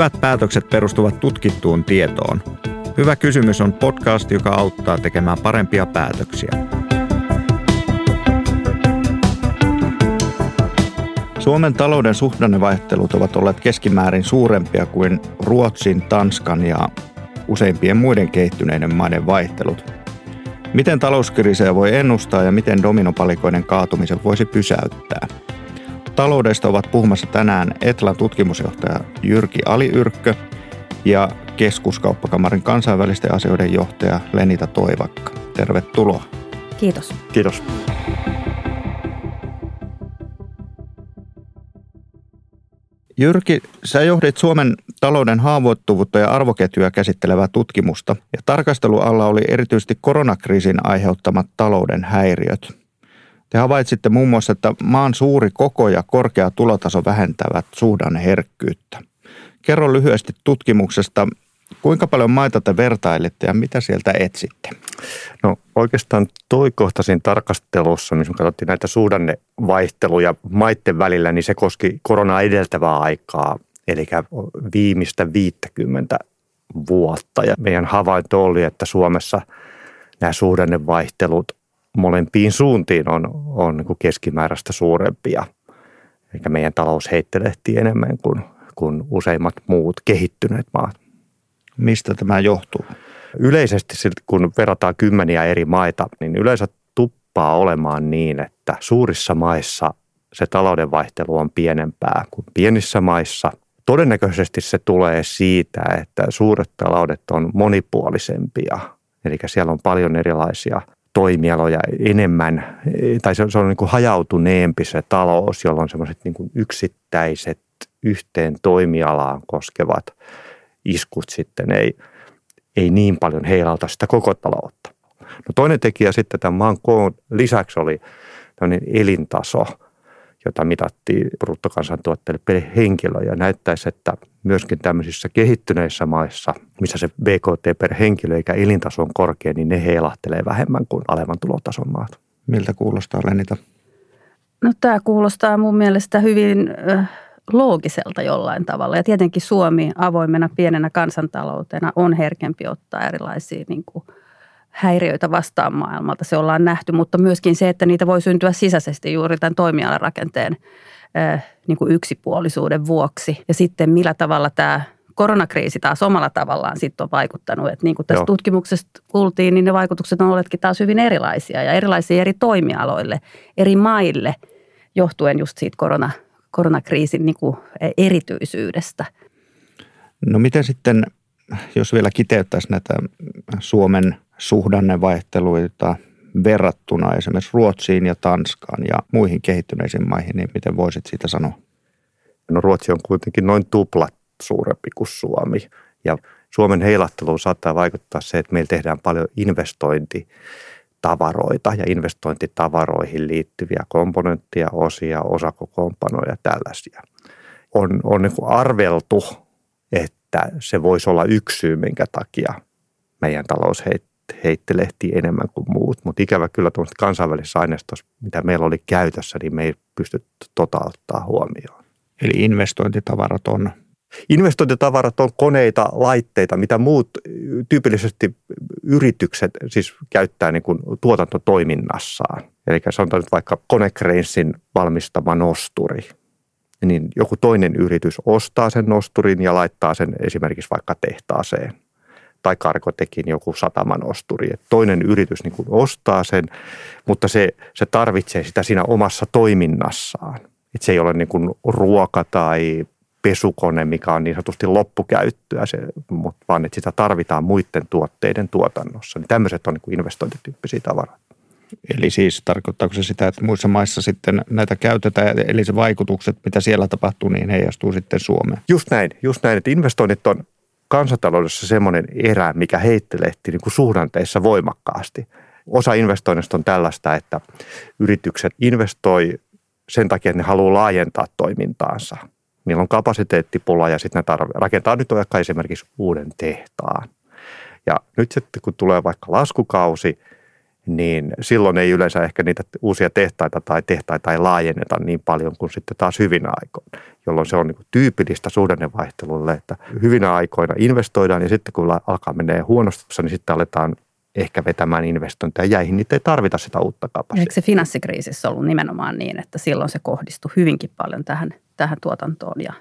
Hyvät päätökset perustuvat tutkittuun tietoon. Hyvä kysymys on podcast, joka auttaa tekemään parempia päätöksiä. Suomen talouden suhdannevaihtelut ovat olleet keskimäärin suurempia kuin Ruotsin, Tanskan ja useimpien muiden kehittyneiden maiden vaihtelut. Miten talouskriisejä voi ennustaa ja miten dominopalikoiden kaatumisen voisi pysäyttää? Taloudesta ovat puhumassa tänään Etlan tutkimusjohtaja Jyrki Aliyrkkö ja keskuskauppakamarin kansainvälisten asioiden johtaja Lenita Toivakka. Tervetuloa. Kiitos. Kiitos. Jyrki, sä johdit Suomen talouden haavoittuvuutta ja arvoketjuja käsittelevää tutkimusta, ja tarkastelualla oli erityisesti koronakriisin aiheuttamat talouden häiriöt. Te havaitsitte muun muassa, että maan suuri koko ja korkea tulotaso vähentävät suhdanneherkkyyttä. Kerro lyhyesti tutkimuksesta, Kuinka paljon maita te vertailette ja mitä sieltä etsitte? No oikeastaan toikohtaisin tarkastelussa, missä katsottiin näitä suhdannevaihteluja maiden välillä, niin se koski koronaa edeltävää aikaa, eli viimeistä 50 vuotta. Ja meidän havainto oli, että Suomessa nämä suhdannevaihtelut molempiin suuntiin on, on niin keskimääräistä suurempia. Eli meidän talous heittelehti enemmän kuin, kuin useimmat muut kehittyneet maat. Mistä tämä johtuu? Yleisesti kun verrataan kymmeniä eri maita, niin yleensä tuppaa olemaan niin, että suurissa maissa se talouden vaihtelu on pienempää kuin pienissä maissa. Todennäköisesti se tulee siitä, että suuret taloudet on monipuolisempia. Eli siellä on paljon erilaisia toimialoja enemmän, tai se on niin kuin hajautuneempi se talous, jolloin semmoiset niin kuin yksittäiset yhteen toimialaan koskevat iskut sitten ei, ei niin paljon heilauta sitä koko taloutta. No toinen tekijä sitten tämän maan koon lisäksi oli tämmöinen elintaso, jota mitattiin bruttokansantuotteelle per henkilö. Ja näyttäisi, että myöskin tämmöisissä kehittyneissä maissa, missä se BKT per henkilö eikä elintaso on korkea, niin ne heilahtelee vähemmän kuin alemman tulotason maat. Miltä kuulostaa Lenita? No tämä kuulostaa mun mielestä hyvin äh, loogiselta jollain tavalla. Ja tietenkin Suomi avoimena pienenä kansantaloutena on herkempi ottaa erilaisia niin kuin häiriöitä vastaan maailmalta. Se ollaan nähty, mutta myöskin se, että niitä voi syntyä sisäisesti juuri tämän toimialarakenteen niin kuin yksipuolisuuden vuoksi. Ja sitten millä tavalla tämä koronakriisi taas omalla tavallaan sitten on vaikuttanut. Että niin kuin tästä Joo. tutkimuksesta kuultiin, niin ne vaikutukset on olleetkin taas hyvin erilaisia ja erilaisia eri toimialoille, eri maille johtuen just siitä korona, koronakriisin niin kuin erityisyydestä. No miten sitten, jos vielä kiteyttäisi näitä Suomen suhdannevaihteluita verrattuna esimerkiksi Ruotsiin ja Tanskaan ja muihin kehittyneisiin maihin, niin miten voisit siitä sanoa? No Ruotsi on kuitenkin noin tuplat suurempi kuin Suomi ja Suomen heilatteluun saattaa vaikuttaa se, että meillä tehdään paljon investointi tavaroita ja investointitavaroihin liittyviä komponentteja, osia, osakokoonpanoja ja tällaisia. On, on niin arveltu, että se voisi olla yksi syy, minkä takia meidän talous heittelehti enemmän kuin muut. Mutta ikävä kyllä tuossa kansainvälisessä aineistossa, mitä meillä oli käytössä, niin me ei pysty tota ottaa huomioon. Eli investointitavarat on Investointitavarat on koneita, laitteita, mitä muut tyypillisesti yritykset siis käyttää niin kuin tuotantotoiminnassaan. Eli sanotaan nyt vaikka Konecranesin valmistama nosturi. Niin joku toinen yritys ostaa sen nosturin ja laittaa sen esimerkiksi vaikka tehtaaseen. Tai Karkotekin joku satamanosturi. Et toinen yritys niin kuin ostaa sen, mutta se, se tarvitsee sitä siinä omassa toiminnassaan. Et se ei ole niin kuin ruoka tai pesukone, mikä on niin sanotusti loppukäyttöä, se, mutta vaan että sitä tarvitaan muiden tuotteiden tuotannossa. Niin tämmöiset on niin kuin investointityyppisiä tavaroita. Eli siis tarkoittaako se sitä, että muissa maissa sitten näitä käytetään, eli se vaikutukset, mitä siellä tapahtuu, niin heijastuu sitten Suomeen? Just näin, just näin, että investoinnit on kansantaloudessa semmoinen erä, mikä heittelehti niin kuin suhdanteissa voimakkaasti. Osa investoinnista on tällaista, että yritykset investoi sen takia, että ne haluaa laajentaa toimintaansa – Niillä on kapasiteettipula ja sitten ne tarve, rakentaa nyt vaikka esimerkiksi uuden tehtaan. Ja nyt sitten kun tulee vaikka laskukausi, niin silloin ei yleensä ehkä niitä uusia tehtaita tai tehtaita ei laajenneta niin paljon kuin sitten taas hyvinä aikoina, jolloin se on niin tyypillistä suhdannevaihtelulle, että hyvinä aikoina investoidaan ja sitten kun alkaa menee huonostuksessa, niin sitten aletaan ehkä vetämään investointeja jäihin, niin ei tarvita sitä uutta kapasiteettia. Eikö se finanssikriisissä ollut nimenomaan niin, että silloin se kohdistui hyvinkin paljon tähän, tähän tuotantoon ja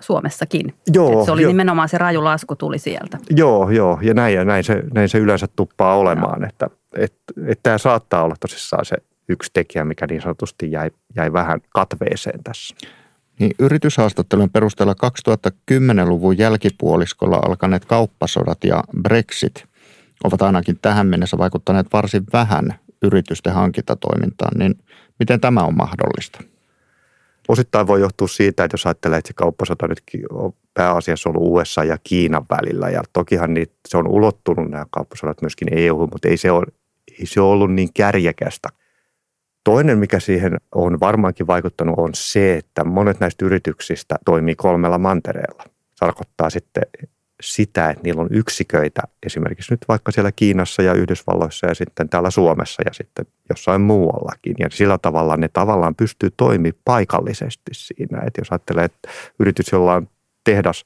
Suomessakin. Joo, Et se oli jo. nimenomaan se raju lasku tuli sieltä. Joo, joo. Ja näin, ja näin, se, näin se yleensä tuppaa olemaan, no. että et, et tämä saattaa olla tosissaan se yksi tekijä, mikä niin sanotusti jäi, jäi vähän katveeseen tässä. Niin yrityshaastattelujen perusteella 2010-luvun jälkipuoliskolla alkaneet kauppasodat ja Brexit ovat ainakin tähän mennessä vaikuttaneet varsin vähän yritysten hankintatoimintaan, niin miten tämä on mahdollista? Osittain voi johtua siitä, että jos ajattelee, että se kauppasota nyt on pääasiassa ollut USA ja Kiinan välillä. Ja tokihan niitä, se on ulottunut nämä kauppasodat myöskin EU, mutta ei se, ole, ei se ollut niin kärjekästä. Toinen, mikä siihen on varmaankin vaikuttanut, on se, että monet näistä yrityksistä toimii kolmella mantereella. Tarkoittaa sitten sitä, että niillä on yksiköitä esimerkiksi nyt vaikka siellä Kiinassa ja Yhdysvalloissa ja sitten täällä Suomessa ja sitten jossain muuallakin. Ja sillä tavalla ne tavallaan pystyy toimimaan paikallisesti siinä. Että jos ajattelee, että yritys, jolla on tehdas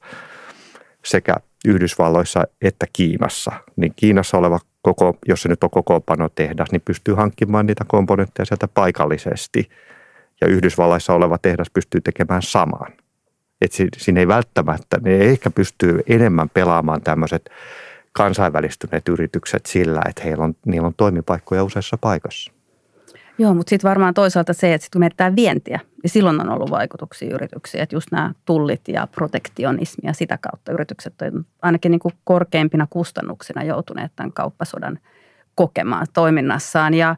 sekä Yhdysvalloissa että Kiinassa, niin Kiinassa oleva koko, jos se nyt on kokoonpano tehdas, niin pystyy hankkimaan niitä komponentteja sieltä paikallisesti. Ja Yhdysvalloissa oleva tehdas pystyy tekemään saman – että siinä ei välttämättä, ne ehkä pystyy enemmän pelaamaan tämmöiset kansainvälistyneet yritykset sillä, että heillä on, niillä on toimipaikkoja useassa paikassa. Joo, mutta sitten varmaan toisaalta se, että sitten kun mietitään vientiä, niin silloin on ollut vaikutuksia yrityksiin, että just nämä tullit ja protektionismi ja sitä kautta yritykset on ainakin niin kuin korkeimpina kustannuksina joutuneet tämän kauppasodan kokemaan toiminnassaan. Ja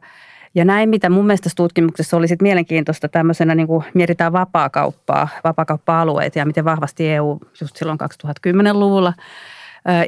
ja näin, mitä mun mielestä tutkimuksessa oli sit mielenkiintoista tämmöisenä, niin kuin mietitään vapaakauppaa, vapaakauppa-alueita ja miten vahvasti EU just silloin 2010-luvulla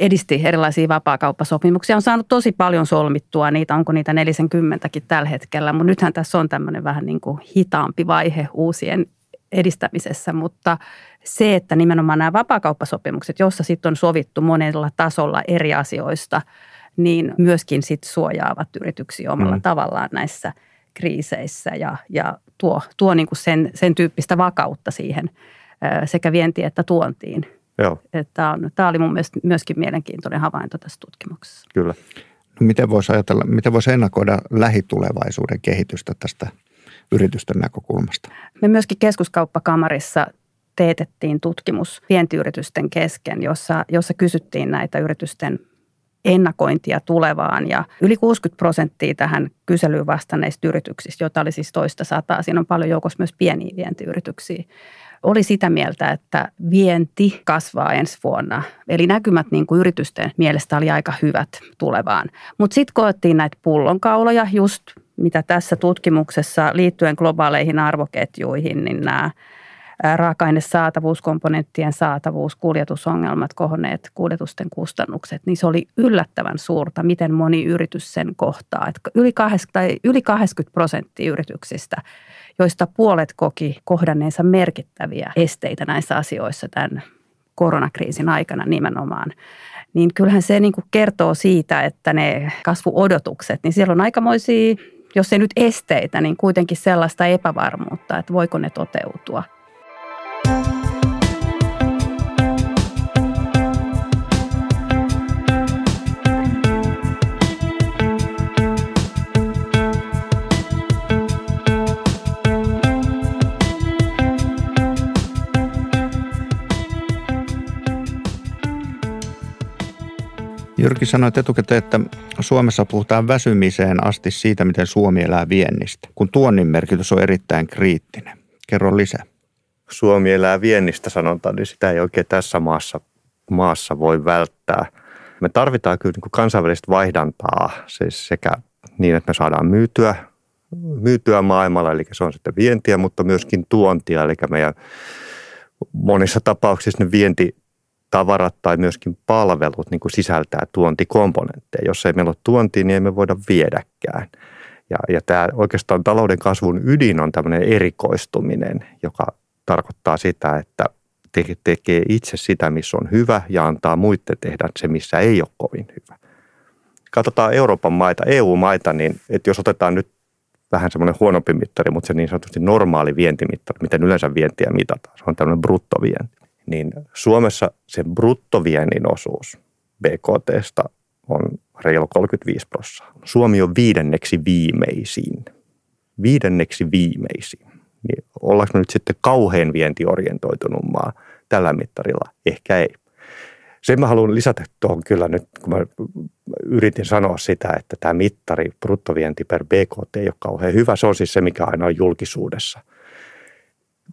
edisti erilaisia vapaakauppasopimuksia. On saanut tosi paljon solmittua niitä, onko niitä 40kin tällä hetkellä, mutta nythän tässä on tämmöinen vähän niin kuin hitaampi vaihe uusien edistämisessä, mutta se, että nimenomaan nämä vapaakauppasopimukset, joissa sitten on sovittu monella tasolla eri asioista – niin myöskin sit suojaavat yrityksiä omalla mm. tavallaan näissä kriiseissä ja, ja tuo, tuo niin kuin sen, sen tyyppistä vakautta siihen sekä vientiin että tuontiin. Joo. Että on, tämä oli mun mielestä myöskin mielenkiintoinen havainto tässä tutkimuksessa. Kyllä. No miten voisi ajatella, miten voisi ennakoida lähitulevaisuuden kehitystä tästä yritysten näkökulmasta? Me myöskin keskuskauppakamarissa teetettiin tutkimus vientiyritysten kesken, jossa, jossa kysyttiin näitä yritysten ennakointia tulevaan ja yli 60 prosenttia tähän kyselyyn vastanneista yrityksistä, joita oli siis toista sataa, siinä on paljon joukossa myös pieniä vientiyrityksiä, oli sitä mieltä, että vienti kasvaa ensi vuonna. Eli näkymät niin kuin yritysten mielestä oli aika hyvät tulevaan. Mutta sitten koettiin näitä pullonkauloja, just mitä tässä tutkimuksessa liittyen globaaleihin arvoketjuihin, niin nämä raaka-ainesaatavuus, komponenttien saatavuus, kuljetusongelmat, kohonneet kuljetusten kustannukset, niin se oli yllättävän suurta, miten moni yritys sen kohtaa. Että yli, 80, tai yli 80 prosenttia yrityksistä, joista puolet koki kohdanneensa merkittäviä esteitä näissä asioissa tämän koronakriisin aikana nimenomaan, niin kyllähän se niin kuin kertoo siitä, että ne kasvuodotukset, niin siellä on aikamoisia, jos ei nyt esteitä, niin kuitenkin sellaista epävarmuutta, että voiko ne toteutua. Jyrki sanoi etukäteen, että Suomessa puhutaan väsymiseen asti siitä, miten Suomi elää viennistä, kun tuonnin merkitys on erittäin kriittinen. Kerro lisää. Suomi elää viennistä sanotaan, niin sitä ei oikein tässä maassa, maassa voi välttää. Me tarvitaan kyllä niin kansainvälistä vaihdantaa, siis sekä niin, että me saadaan myytyä, myytyä maailmalla, eli se on sitten vientiä, mutta myöskin tuontia, eli meidän monissa tapauksissa ne vienti tavarat tai myöskin palvelut niin kuin sisältää tuontikomponentteja. Jos ei meillä ole tuontia, niin emme voida viedäkään. Ja, ja tämä oikeastaan talouden kasvun ydin on tämmöinen erikoistuminen, joka tarkoittaa sitä, että te, tekee itse sitä, missä on hyvä ja antaa muiden tehdä se, missä ei ole kovin hyvä. katsotaan Euroopan maita, EU-maita, niin että jos otetaan nyt vähän semmoinen huonompi mittari, mutta se niin sanotusti normaali vientimittari, miten yleensä vientiä mitataan, se on tämmöinen bruttovienti. Niin Suomessa sen bruttoviennin osuus BKTstä on reilu 35 prosenttia. Suomi on viidenneksi viimeisin. Viidenneksi viimeisin. Niin ollaanko me nyt sitten kauhean vientiorientoitunut maa tällä mittarilla? Ehkä ei. Sen mä haluan lisätä tuohon kyllä nyt, kun mä yritin sanoa sitä, että tämä mittari, bruttovienti per BKT ei ole kauhean hyvä. Se on siis se, mikä aina on julkisuudessa.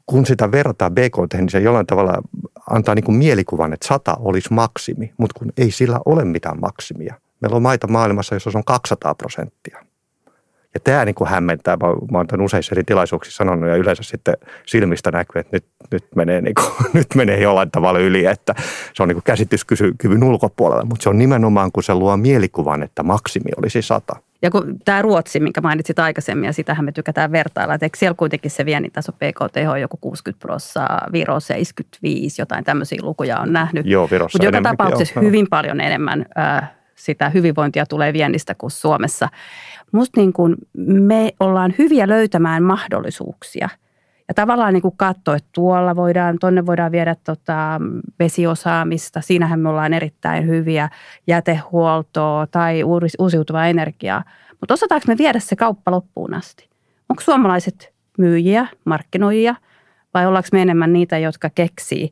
Kun sitä verrataan BKT, niin se jollain tavalla antaa niin kuin mielikuvan, että 100 olisi maksimi, mutta kun ei sillä ole mitään maksimia. Meillä on maita maailmassa, jossa se on 200 prosenttia. Ja tämä niin kuin hämmentää. Mä, mä olen tämän useissa eri tilaisuuksissa sanonut ja yleensä sitten silmistä näkyy, että nyt, nyt, menee, niin kuin, nyt menee jollain tavalla yli, että se on niin kuin käsityskyvyn ulkopuolella. Mutta se on nimenomaan, kun se luo mielikuvan, että maksimi olisi sata. Ja kun tämä Ruotsi, minkä mainitsit aikaisemmin, ja sitähän me tykätään vertailla, että eikö siellä kuitenkin se viennin taso PKT on joku 60 prosenttia, Viro 75, jotain tämmöisiä lukuja on nähnyt. Joo, Virossa Mutta joka tapauksessa joo. hyvin paljon enemmän äh, sitä hyvinvointia tulee viennistä kuin Suomessa. Musta niin kuin me ollaan hyviä löytämään mahdollisuuksia. Ja tavallaan niin katsoa, että tuolla voidaan, tonne voidaan viedä tota vesiosaamista. Siinähän me ollaan erittäin hyviä jätehuoltoa tai uusiutuvaa energiaa. Mutta osataanko me viedä se kauppa loppuun asti? Onko suomalaiset myyjiä, markkinoijia – vai ollaanko me enemmän niitä, jotka keksii.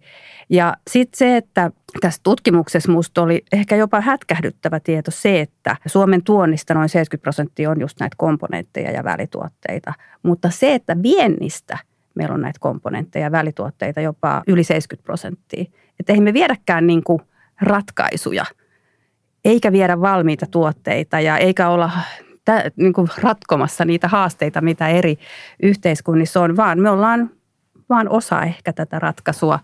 Ja sitten se, että tässä tutkimuksessa minusta oli ehkä jopa hätkähdyttävä tieto se, että Suomen tuonnista noin 70 prosenttia on just näitä komponentteja ja välituotteita. Mutta se, että viennistä meillä on näitä komponentteja ja välituotteita jopa yli 70 prosenttia. Että eihän me viedäkään niin kuin ratkaisuja, eikä viedä valmiita tuotteita ja eikä olla niin kuin ratkomassa niitä haasteita, mitä eri yhteiskunnissa on, vaan me ollaan vaan osa ehkä tätä ratkaisua,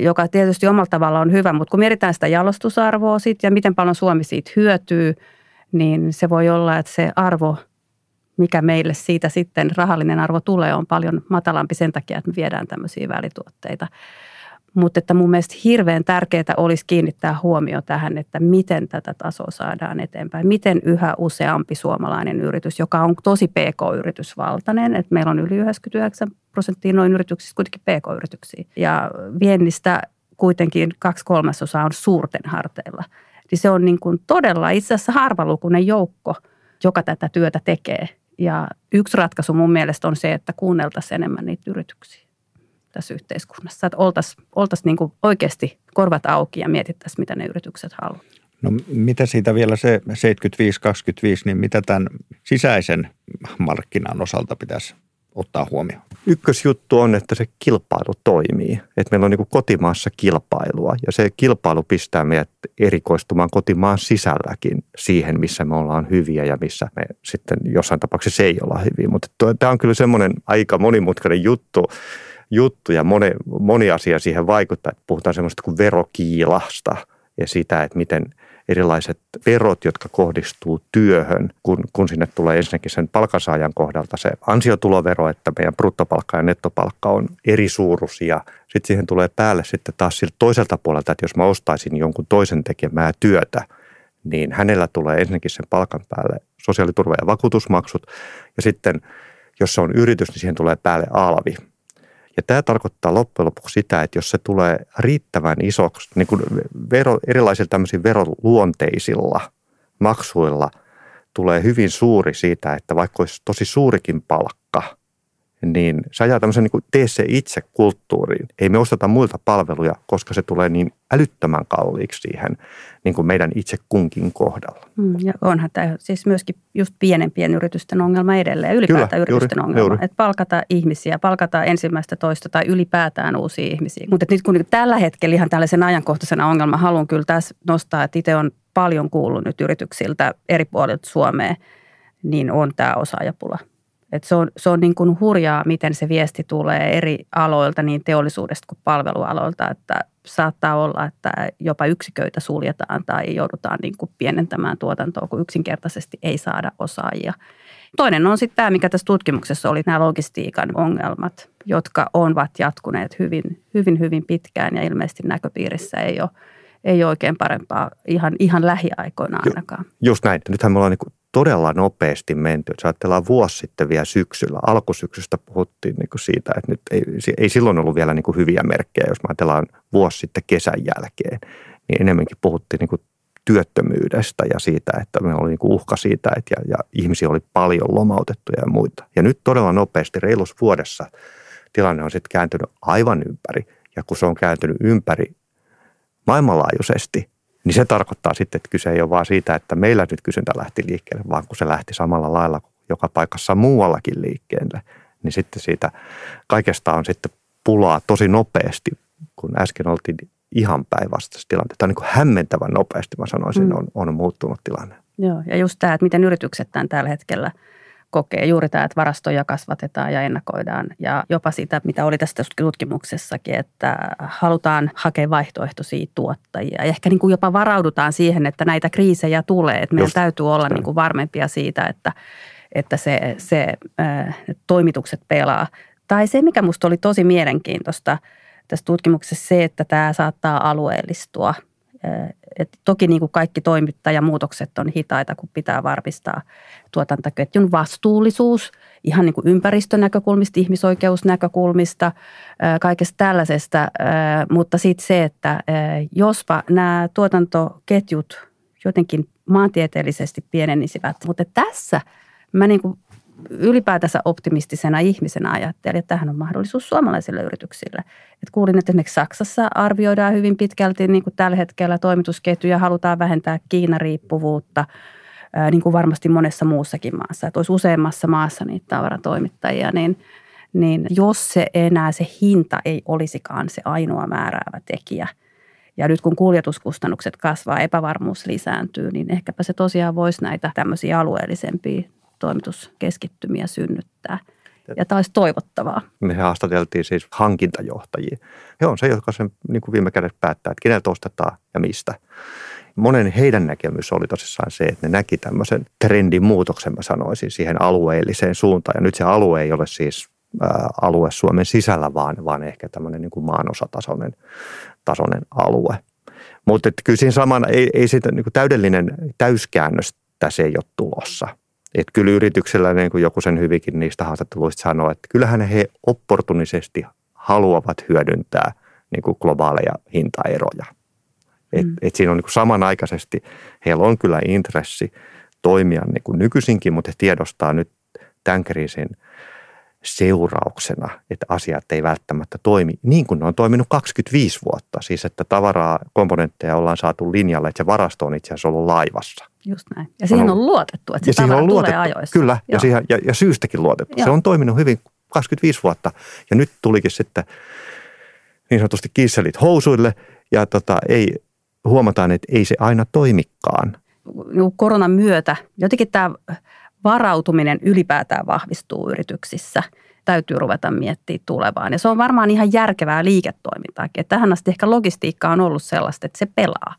joka tietysti omalla tavalla on hyvä, mutta kun mietitään sitä jalostusarvoa sit ja miten paljon Suomi siitä hyötyy, niin se voi olla, että se arvo, mikä meille siitä sitten rahallinen arvo tulee, on paljon matalampi sen takia, että me viedään tämmöisiä välituotteita. Mutta että mun mielestä hirveän tärkeää olisi kiinnittää huomio tähän, että miten tätä tasoa saadaan eteenpäin. Miten yhä useampi suomalainen yritys, joka on tosi PK-yritysvaltainen, että meillä on yli 99 prosenttia noin yrityksistä kuitenkin PK-yrityksiä. Ja viennistä kuitenkin kaksi kolmasosaa on suurten harteilla. Niin se on niin kuin todella itse asiassa harvalukuinen joukko, joka tätä työtä tekee. Ja yksi ratkaisu mun mielestä on se, että kuunneltaisiin enemmän niitä yrityksiä tässä yhteiskunnassa. Että oltaisiin oltais niin kuin oikeasti korvat auki ja mietittäisiin, mitä ne yritykset haluavat. No mitä siitä vielä se 75-25, niin mitä tämän sisäisen markkinan osalta pitäisi ottaa huomioon? Ykkösjuttu on, että se kilpailu toimii. Että meillä on niin kotimaassa kilpailua ja se kilpailu pistää meidät erikoistumaan kotimaan sisälläkin siihen, missä me ollaan hyviä ja missä me sitten jossain tapauksessa ei olla hyviä. Mutta tämä on kyllä semmoinen aika monimutkainen juttu, juttu ja moni, moni asia siihen vaikuttaa. Että puhutaan semmoista kuin verokiilasta ja sitä, että miten erilaiset verot, jotka kohdistuu työhön, kun, kun sinne tulee ensinnäkin sen palkansaajan kohdalta se ansiotulovero, että meidän bruttopalkka ja nettopalkka on eri suuruisia. Sitten siihen tulee päälle sitten taas siltä toiselta puolelta, että jos mä ostaisin jonkun toisen tekemää työtä, niin hänellä tulee ensinnäkin sen palkan päälle sosiaaliturva- ja vakuutusmaksut. Ja sitten jos se on yritys, niin siihen tulee päälle alvi. Ja tämä tarkoittaa loppujen lopuksi sitä, että jos se tulee riittävän isoksi, niin kuin vero, erilaisilla tämmöisillä veroluonteisilla maksuilla tulee hyvin suuri siitä, että vaikka olisi tosi suurikin palkka – niin se ajaa tämmöisen niin kuin tee se itse kulttuuriin. Ei me osteta muilta palveluja, koska se tulee niin älyttömän kalliiksi siihen niin kuin meidän itse kunkin kohdalla. Mm, ja onhan tämä siis myöskin just pienempien yritysten ongelma edelleen, ylipäätään Kyllä, yritysten juuri, ongelma. Juuri. Että palkata ihmisiä, palkata ensimmäistä toista tai ylipäätään uusia ihmisiä. Mutta nyt kun tällä hetkellä ihan tällaisen ajankohtaisena ongelma haluan kyllä tässä nostaa, että itse on paljon kuullut nyt yrityksiltä eri puolilta Suomea, niin on tämä osaajapula et se on, se on niin kuin hurjaa, miten se viesti tulee eri aloilta, niin teollisuudesta kuin palvelualoilta, että saattaa olla, että jopa yksiköitä suljetaan tai joudutaan niin kuin pienentämään tuotantoa, kun yksinkertaisesti ei saada osaajia. Toinen on sitten tämä, mikä tässä tutkimuksessa oli, nämä logistiikan ongelmat, jotka ovat jatkuneet hyvin, hyvin, hyvin pitkään ja ilmeisesti näköpiirissä ei ole ei oikein parempaa ihan, ihan lähiaikoina ainakaan. Just näin. Nythän me ollaan niin todella nopeasti menty. Jos ajatellaan vuosi sitten vielä syksyllä, alkusyksystä puhuttiin niin kuin siitä, että nyt ei, ei silloin ollut vielä niin kuin hyviä merkkejä. Jos me ajatellaan vuosi sitten kesän jälkeen, niin enemmänkin puhuttiin niin kuin työttömyydestä ja siitä, että meillä oli niin kuin uhka siitä, että ja, ja ihmisiä oli paljon lomautettuja ja muita. Ja nyt todella nopeasti, reilus vuodessa, tilanne on sitten kääntynyt aivan ympäri. Ja kun se on kääntynyt ympäri maailmanlaajuisesti, niin se tarkoittaa sitten, että kyse ei ole vaan siitä, että meillä nyt kysyntä lähti liikkeelle, vaan kun se lähti samalla lailla joka paikassa muuallakin liikkeelle, niin sitten siitä kaikesta on sitten pulaa tosi nopeasti, kun äsken oltiin ihan päinvastaisessa tilanteessa. Tämä on niin hämmentävän nopeasti, mä sanoisin, mm. on, on muuttunut tilanne. Joo, ja just tämä, että miten yritykset tämän tällä hetkellä – kokee juuri tämä, että varastoja kasvatetaan ja ennakoidaan. Ja jopa sitä, mitä oli tästä tutkimuksessakin, että halutaan hakea vaihtoehtoisia tuottajia. Ja ehkä niin kuin jopa varaudutaan siihen, että näitä kriisejä tulee. Että meidän Just. täytyy olla niin kuin varmempia siitä, että, että se, se äh, toimitukset pelaa. Tai se, mikä minusta oli tosi mielenkiintoista tässä tutkimuksessa, se, että tämä saattaa alueellistua – et toki niin kuin kaikki toimittajamuutokset on hitaita, kun pitää varmistaa tuotantoketjun vastuullisuus ihan niin kuin ympäristönäkökulmista, ihmisoikeusnäkökulmista, kaikesta tällaisesta. Mutta sitten se, että jospa nämä tuotantoketjut jotenkin maantieteellisesti pienenisivät. Mutta tässä mä niin kuin ylipäätänsä optimistisena ihmisenä ajattelin, että tähän on mahdollisuus suomalaisille yrityksille. Et kuulin, että esimerkiksi Saksassa arvioidaan hyvin pitkälti niin kuin tällä hetkellä toimitusketjuja, halutaan vähentää Kiinariippuvuutta, niin kuin varmasti monessa muussakin maassa. Että olisi useammassa maassa niitä tavaratoimittajia, niin, niin jos se enää se hinta ei olisikaan se ainoa määräävä tekijä – ja nyt kun kuljetuskustannukset kasvaa, epävarmuus lisääntyy, niin ehkäpä se tosiaan voisi näitä tämmöisiä alueellisempia toimituskeskittymiä synnyttää. Ja tämä olisi toivottavaa. Me haastateltiin siis hankintajohtajia. He on se, jotka sen niin kuin viime kädessä päättää, että keneltä ostetaan ja mistä. Monen heidän näkemys oli tosissaan se, että ne näki tämmöisen trendin muutoksen, mä sanoisin, siihen alueelliseen suuntaan. Ja nyt se alue ei ole siis alue Suomen sisällä, vaan, vaan ehkä tämmöinen niin kuin maanosatasoinen tasoinen alue. Mutta kyllä siinä samana, ei, ei siitä niin kuin täydellinen täyskäännös tässä ei ole tulossa. Että kyllä yrityksellä, niin kuin joku sen hyvinkin niistä haastatteluista sanoo, että kyllähän he opportunisesti haluavat hyödyntää niin kuin globaaleja hintaeroja. Et, mm. et siinä on niin kuin samanaikaisesti, heillä on kyllä intressi toimia niin kuin nykyisinkin, mutta he tiedostaa nyt tämän kriisin – seurauksena, että asiat ei välttämättä toimi niin kuin ne on toiminut 25 vuotta. Siis että tavaraa, komponentteja ollaan saatu linjalle, että se varasto on itse asiassa ollut laivassa. Just näin. Ja siihen on, luotettu, että se on luotettu, tulee ajoissa. Kyllä, ja, siihen, ja, ja syystäkin luotettu. Joo. Se on toiminut hyvin 25 vuotta. Ja nyt tulikin sitten niin sanotusti kisselit housuille ja tota, ei, huomataan, että ei se aina toimikaan. Koronan myötä jotenkin tämä varautuminen ylipäätään vahvistuu yrityksissä. Täytyy ruveta miettimään tulevaan. Ja se on varmaan ihan järkevää liiketoimintaakin. Tähän asti ehkä logistiikka on ollut sellaista, että se pelaa.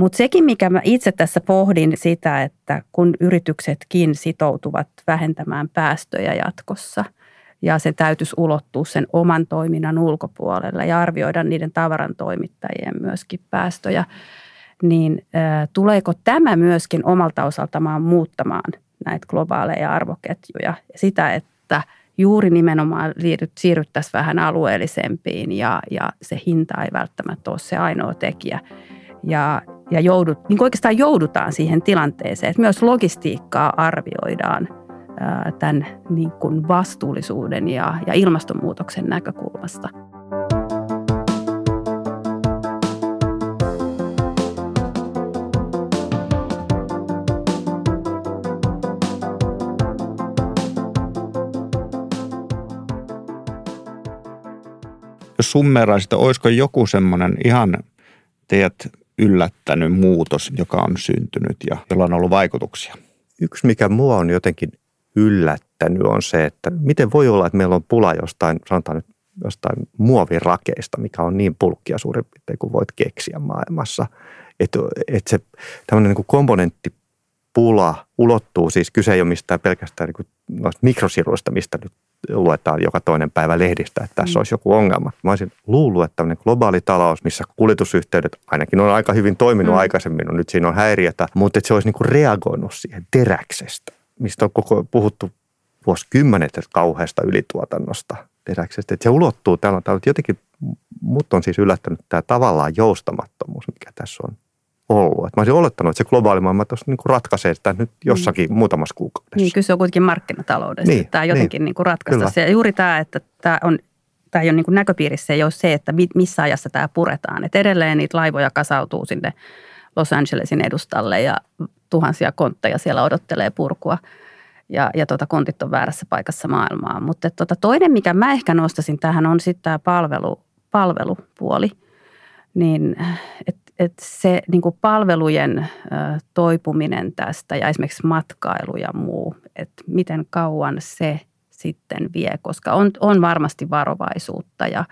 Mutta sekin, mikä mä itse tässä pohdin sitä, että kun yrityksetkin sitoutuvat vähentämään päästöjä jatkossa – ja se täytyisi ulottua sen oman toiminnan ulkopuolelle ja arvioida niiden tavaran toimittajien myöskin päästöjä, niin tuleeko tämä myöskin omalta osaltaan muuttamaan näitä globaaleja arvoketjuja. Sitä, että juuri nimenomaan siirryttäisiin vähän alueellisempiin ja, ja se hinta ei välttämättä ole se ainoa tekijä. Ja, ja joudut, niin oikeastaan joudutaan siihen tilanteeseen, että myös logistiikkaa arvioidaan tämän niin kuin vastuullisuuden ja, ja ilmastonmuutoksen näkökulmasta. jos summeraisit, olisiko joku semmoinen ihan teidät yllättänyt muutos, joka on syntynyt ja jolla on ollut vaikutuksia? Yksi, mikä mua on jotenkin yllättänyt, on se, että miten voi olla, että meillä on pula jostain, sanotaan nyt jostain muovirakeista, mikä on niin pulkkia suurin piirtein kuin voit keksiä maailmassa. Että et se tämmöinen niin komponentti pula ulottuu, siis kyse ei ole mistään pelkästään niin mikrosiruista, mistä nyt luetaan joka toinen päivä lehdistä, että tässä mm. olisi joku ongelma. Mä olisin luullut, että tämmöinen globaali talous, missä kuljetusyhteydet ainakin on aika hyvin toiminut mm. aikaisemmin, no nyt siinä on häiriötä, mutta että se olisi niin kuin reagoinut siihen teräksestä, mistä on koko puhuttu vuosikymmenet kauheasta ylituotannosta teräksestä. Että se ulottuu täällä, täällä jotenkin, mut on siis yllättänyt tämä tavallaan joustamattomuus, mikä tässä on ollut. Et mä olisin olettanut, että se globaali maailma tuossa niin ratkaisee sitä nyt jossakin mm. muutamassa kuukaudessa. Niin, kyllä se on kuitenkin markkinataloudessa. Niin, tämä jotenkin niin. Niin kuin ratkaista se. Juuri tämä, että tämä on tämä ei ole niin kuin näköpiirissä, ei ole se, että missä ajassa tämä puretaan. Et edelleen niitä laivoja kasautuu sinne Los Angelesin edustalle ja tuhansia kontteja siellä odottelee purkua. Ja, ja tota, kontit on väärässä paikassa maailmaa. Mutta tota, toinen, mikä mä ehkä nostasin tähän, on sitten tämä palvelu, palvelupuoli. Niin, et että se niin kuin palvelujen toipuminen tästä ja esimerkiksi matkailu ja muu, että miten kauan se sitten vie, koska on, on varmasti varovaisuutta ja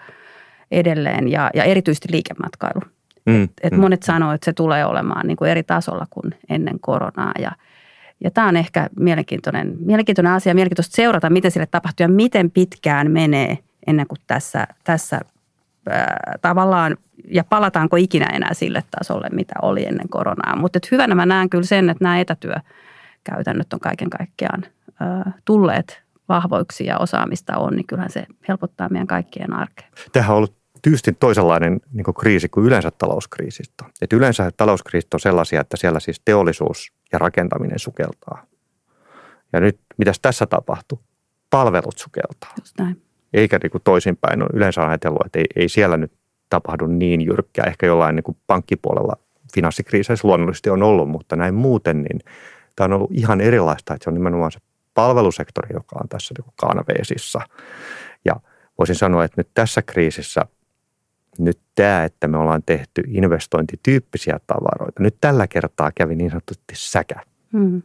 edelleen ja, ja erityisesti liikematkailu. Mm, et, et mm. Monet sanoo, että se tulee olemaan niin kuin eri tasolla kuin ennen koronaa ja, ja tämä on ehkä mielenkiintoinen, mielenkiintoinen asia, mielenkiintoista seurata, miten sille tapahtuu ja miten pitkään menee ennen kuin tässä, tässä tavallaan, ja palataanko ikinä enää sille tasolle, mitä oli ennen koronaa. Mutta hyvänä mä näen kyllä sen, että nämä etätyökäytännöt on kaiken kaikkiaan tulleet vahvoiksi ja osaamista on, niin kyllähän se helpottaa meidän kaikkien arkea. Tähän on ollut tyystin toisenlainen niin kuin kriisi kuin yleensä talouskriisistä. Et yleensä talouskriisit on sellaisia, että siellä siis teollisuus ja rakentaminen sukeltaa. Ja nyt, mitäs tässä tapahtuu? Palvelut sukeltaa. Just näin eikä niin kuin toisinpäin. On yleensä ajatellut, että ei, ei siellä nyt tapahdu niin jyrkkää. Ehkä jollain niin kuin pankkipuolella finanssikriiseissä luonnollisesti on ollut, mutta näin muuten, niin tämä on ollut ihan erilaista, että se on nimenomaan se palvelusektori, joka on tässä niin kaanaveesissa. Ja voisin sanoa, että nyt tässä kriisissä nyt tämä, että me ollaan tehty investointityyppisiä tavaroita, nyt tällä kertaa kävi niin sanotusti säkä. Hmm.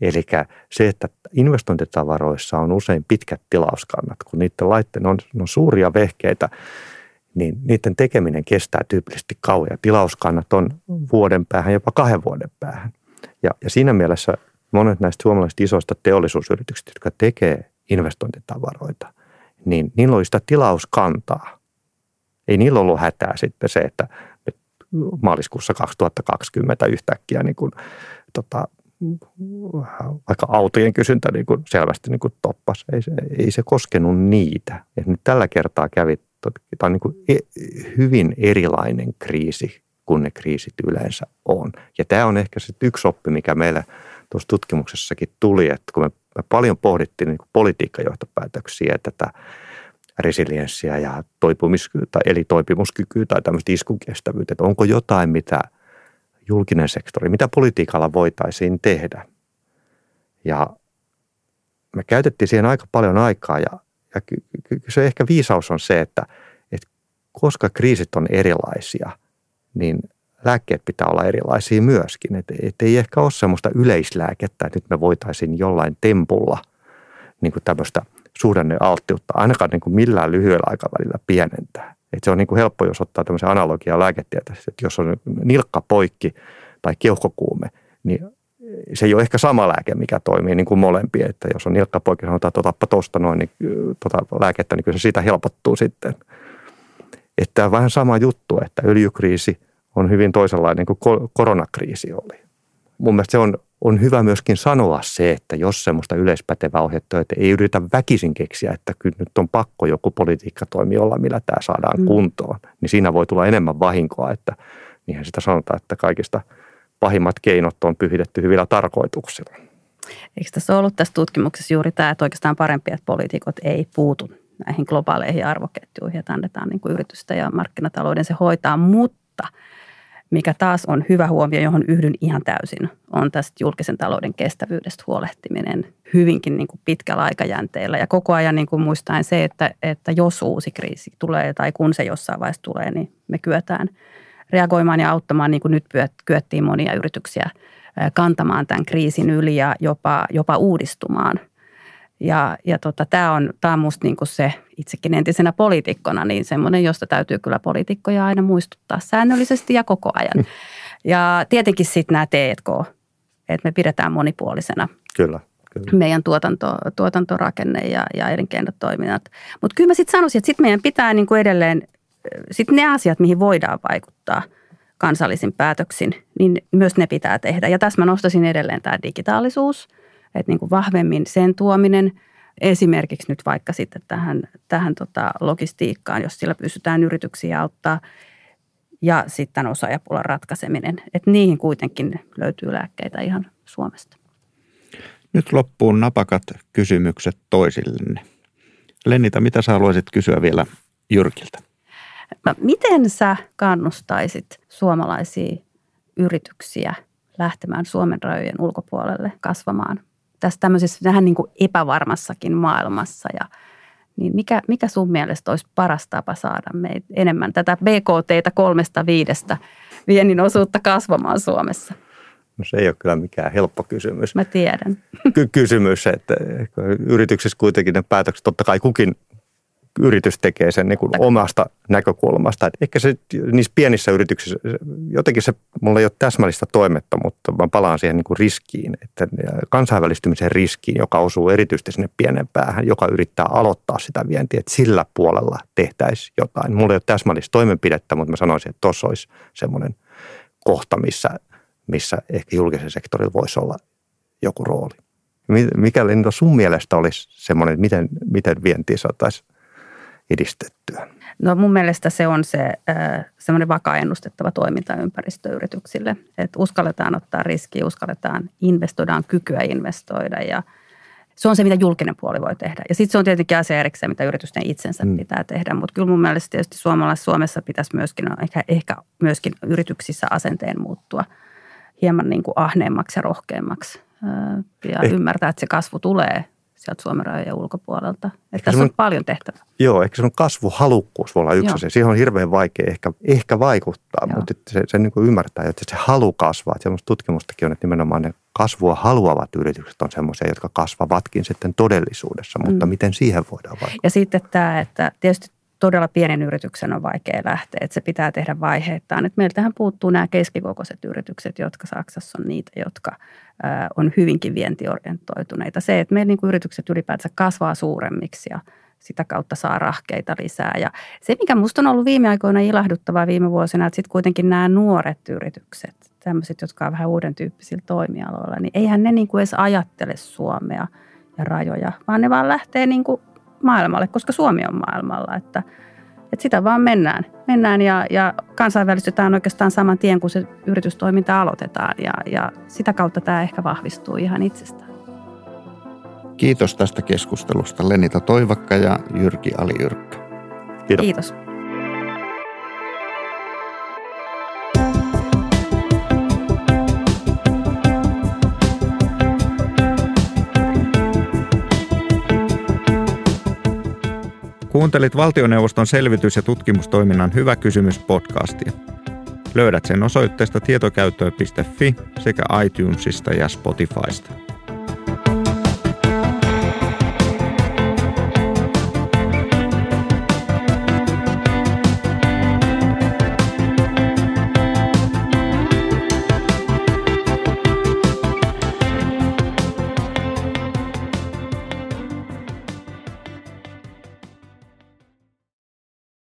Eli se, että investointitavaroissa on usein pitkät tilauskannat, kun niiden laitteen on, on suuria vehkeitä, niin niiden tekeminen kestää tyypillisesti kauan. Tilauskannat on vuoden päähän, jopa kahden vuoden päähän. Ja, ja siinä mielessä monet näistä suomalaisista isoista teollisuusyrityksistä, jotka tekee investointitavaroita, niin niillä oli sitä tilauskantaa. Ei niillä ollut hätää sitten se, että nyt maaliskuussa 2020 yhtäkkiä niin kuin, tota, vaikka autojen kysyntä niin kuin selvästi niin kuin toppas. Ei se, ei se koskenut niitä. Et nyt tällä kertaa kävi, tämä on niin kuin e- hyvin erilainen kriisi kuin ne kriisit yleensä on. Ja tämä on ehkä sitten yksi oppi, mikä meillä tuossa tutkimuksessakin tuli, että kun me, me paljon pohdittiin niin politiikkajohtopäätöksiä, tätä resilienssiä ja toipumis, tai eli toipumuskykyä tai tämmöistä iskukestävyyttä, että onko jotain, mitä – julkinen sektori, mitä politiikalla voitaisiin tehdä. Ja me käytettiin siihen aika paljon aikaa ja, ja se ehkä viisaus on se, että, että koska kriisit on erilaisia, niin lääkkeet pitää olla erilaisia myöskin. Että et ei ehkä ole semmoista yleislääkettä, että nyt me voitaisiin jollain tempulla niin kuin tämmöistä suhdannealttiutta ainakaan niin kuin millään lyhyellä aikavälillä pienentää. Et se on niin kuin helppo, jos ottaa tämmöisen analogian lääketieteessä, että jos on nilkka poikki tai keuhkokuume, niin se ei ole ehkä sama lääke, mikä toimii niin kuin molempia. Että jos on nilkka poikki, sanotaan, että otappa tuosta noin niin, tota lääkettä, niin kyllä se siitä helpottuu sitten. Että vähän sama juttu, että öljykriisi on hyvin toisenlainen kuin koronakriisi oli. Mun mielestä se on on hyvä myöskin sanoa se, että jos semmoista yleispätevää ohjetta, että ei yritä väkisin keksiä, että kyllä nyt on pakko joku politiikka toimi olla, millä tämä saadaan mm. kuntoon, niin siinä voi tulla enemmän vahinkoa, että niinhän sitä sanotaan, että kaikista pahimmat keinot on pyhitetty hyvillä tarkoituksilla. Eikö tässä ollut tässä tutkimuksessa juuri tämä, että oikeastaan parempi, että poliitikot ei puutu näihin globaaleihin arvoketjuihin, että annetaan niin kuin yritystä ja markkinatalouden se hoitaa, mutta – mikä taas on hyvä huomio, johon yhdyn ihan täysin, on tästä julkisen talouden kestävyydestä huolehtiminen hyvinkin niin kuin pitkällä aikajänteellä. Ja koko ajan niin kuin muistaen se, että, että jos uusi kriisi tulee tai kun se jossain vaiheessa tulee, niin me kyetään reagoimaan ja auttamaan, niin kuin nyt kyettiin monia yrityksiä kantamaan tämän kriisin yli ja jopa, jopa uudistumaan – ja, ja tota, tämä on, tää on musta niinku se itsekin entisenä poliitikkona, niin semmoinen, josta täytyy kyllä poliitikkoja aina muistuttaa säännöllisesti ja koko ajan. Mm. Ja tietenkin sitten nämä T&K että me pidetään monipuolisena Kyllä. Kyllä. meidän tuotanto, tuotantorakenne ja, ja elinkeinotoiminnat. Mutta kyllä mä sitten sanoisin, että sitten meidän pitää niin kuin edelleen, sit ne asiat, mihin voidaan vaikuttaa kansallisin päätöksin, niin myös ne pitää tehdä. Ja tässä mä nostaisin edelleen tämä digitaalisuus, että niin kuin vahvemmin sen tuominen – esimerkiksi nyt vaikka sitten tähän, tähän tota logistiikkaan, jos sillä pystytään yrityksiä auttaa ja sitten osaajapulan ratkaiseminen. Että niihin kuitenkin löytyy lääkkeitä ihan Suomesta. Nyt loppuun napakat kysymykset toisillenne. Lennita, mitä sä haluaisit kysyä vielä Jyrkiltä? No, miten sä kannustaisit suomalaisia yrityksiä lähtemään Suomen rajojen ulkopuolelle kasvamaan tässä tämmöisessä vähän niin kuin epävarmassakin maailmassa ja niin mikä, mikä sun mielestä olisi paras tapa saada meitä enemmän tätä BKT kolmesta viidestä viennin osuutta kasvamaan Suomessa? No se ei ole kyllä mikään helppo kysymys. Mä tiedän. Ky- kysymys, että yrityksessä kuitenkin ne päätökset, totta kai kukin yritys tekee sen niin kuin omasta näkökulmasta. Et ehkä se niissä pienissä yrityksissä, jotenkin se, mulla ei ole täsmällistä toimetta, mutta mä palaan siihen niin kuin riskiin, että kansainvälistymisen riskiin, joka osuu erityisesti sinne pienen päähän, joka yrittää aloittaa sitä vientiä, että sillä puolella tehtäisiin jotain. Mulla ei ole täsmällistä toimenpidettä, mutta mä sanoisin, että tuossa olisi semmoinen kohta, missä, missä ehkä julkisen sektorilla voisi olla joku rooli. Mikä Linda sun mielestä olisi semmoinen, että miten, miten vientiä saataisiin edistettyä? No mun mielestä se on se semmoinen vakaa ennustettava toimintaympäristö yrityksille. Että uskalletaan ottaa riskiä, uskalletaan investoidaan kykyä investoida ja se on se, mitä julkinen puoli voi tehdä. Ja sitten se on tietenkin asia erikseen, mitä yritysten itsensä mm. pitää tehdä. Mutta kyllä mun mielestä tietysti suomalaisessa Suomessa pitäisi myöskin, no ehkä, ehkä myöskin yrityksissä asenteen muuttua hieman niin kuin ahneemmaksi ja rohkeammaksi ja eh. ymmärtää, että se kasvu tulee sieltä Suomen rajojen ulkopuolelta. Että tässä on paljon tehtävää. Joo, ehkä se on kasvuhalukkuus voi olla yksi asia. Siihen on hirveän vaikea ehkä, ehkä vaikuttaa, joo. mutta se, se niin kuin ymmärtää, että se halu kasvaa. Että semmoista tutkimustakin on, että nimenomaan ne kasvua haluavat yritykset on semmoisia, jotka kasvavatkin sitten todellisuudessa, mutta mm. miten siihen voidaan vaikuttaa? Ja sitten tämä, että tietysti todella pienen yrityksen on vaikea lähteä, että se pitää tehdä vaiheittain. Että meiltähän puuttuu nämä keskikokoiset yritykset, jotka Saksassa on niitä, jotka on hyvinkin vientiorientoituneita. Se, että meidän niin yritykset ylipäätänsä kasvaa suuremmiksi ja sitä kautta saa rahkeita lisää. Ja se, mikä minusta on ollut viime aikoina ilahduttavaa viime vuosina, että sitten kuitenkin nämä nuoret yritykset, tämmöiset, jotka on vähän uuden tyyppisillä toimialoilla, niin eihän ne niin kuin edes ajattele Suomea ja rajoja, vaan ne vaan lähtee niin kuin maailmalle, koska Suomi on maailmalla. Että, että sitä vaan mennään. Mennään ja, ja kansainvälistytään oikeastaan saman tien, kun se yritystoiminta aloitetaan. Ja, ja sitä kautta tämä ehkä vahvistuu ihan itsestään. Kiitos tästä keskustelusta Lenita Toivakka ja Jyrki Alijyrkkä. Kiitos. Kiitos. Kuuntelit valtioneuvoston selvitys- ja tutkimustoiminnan Hyvä kysymys podcastia. Löydät sen osoitteesta tietokäyttöön.fi sekä iTunesista ja Spotifysta.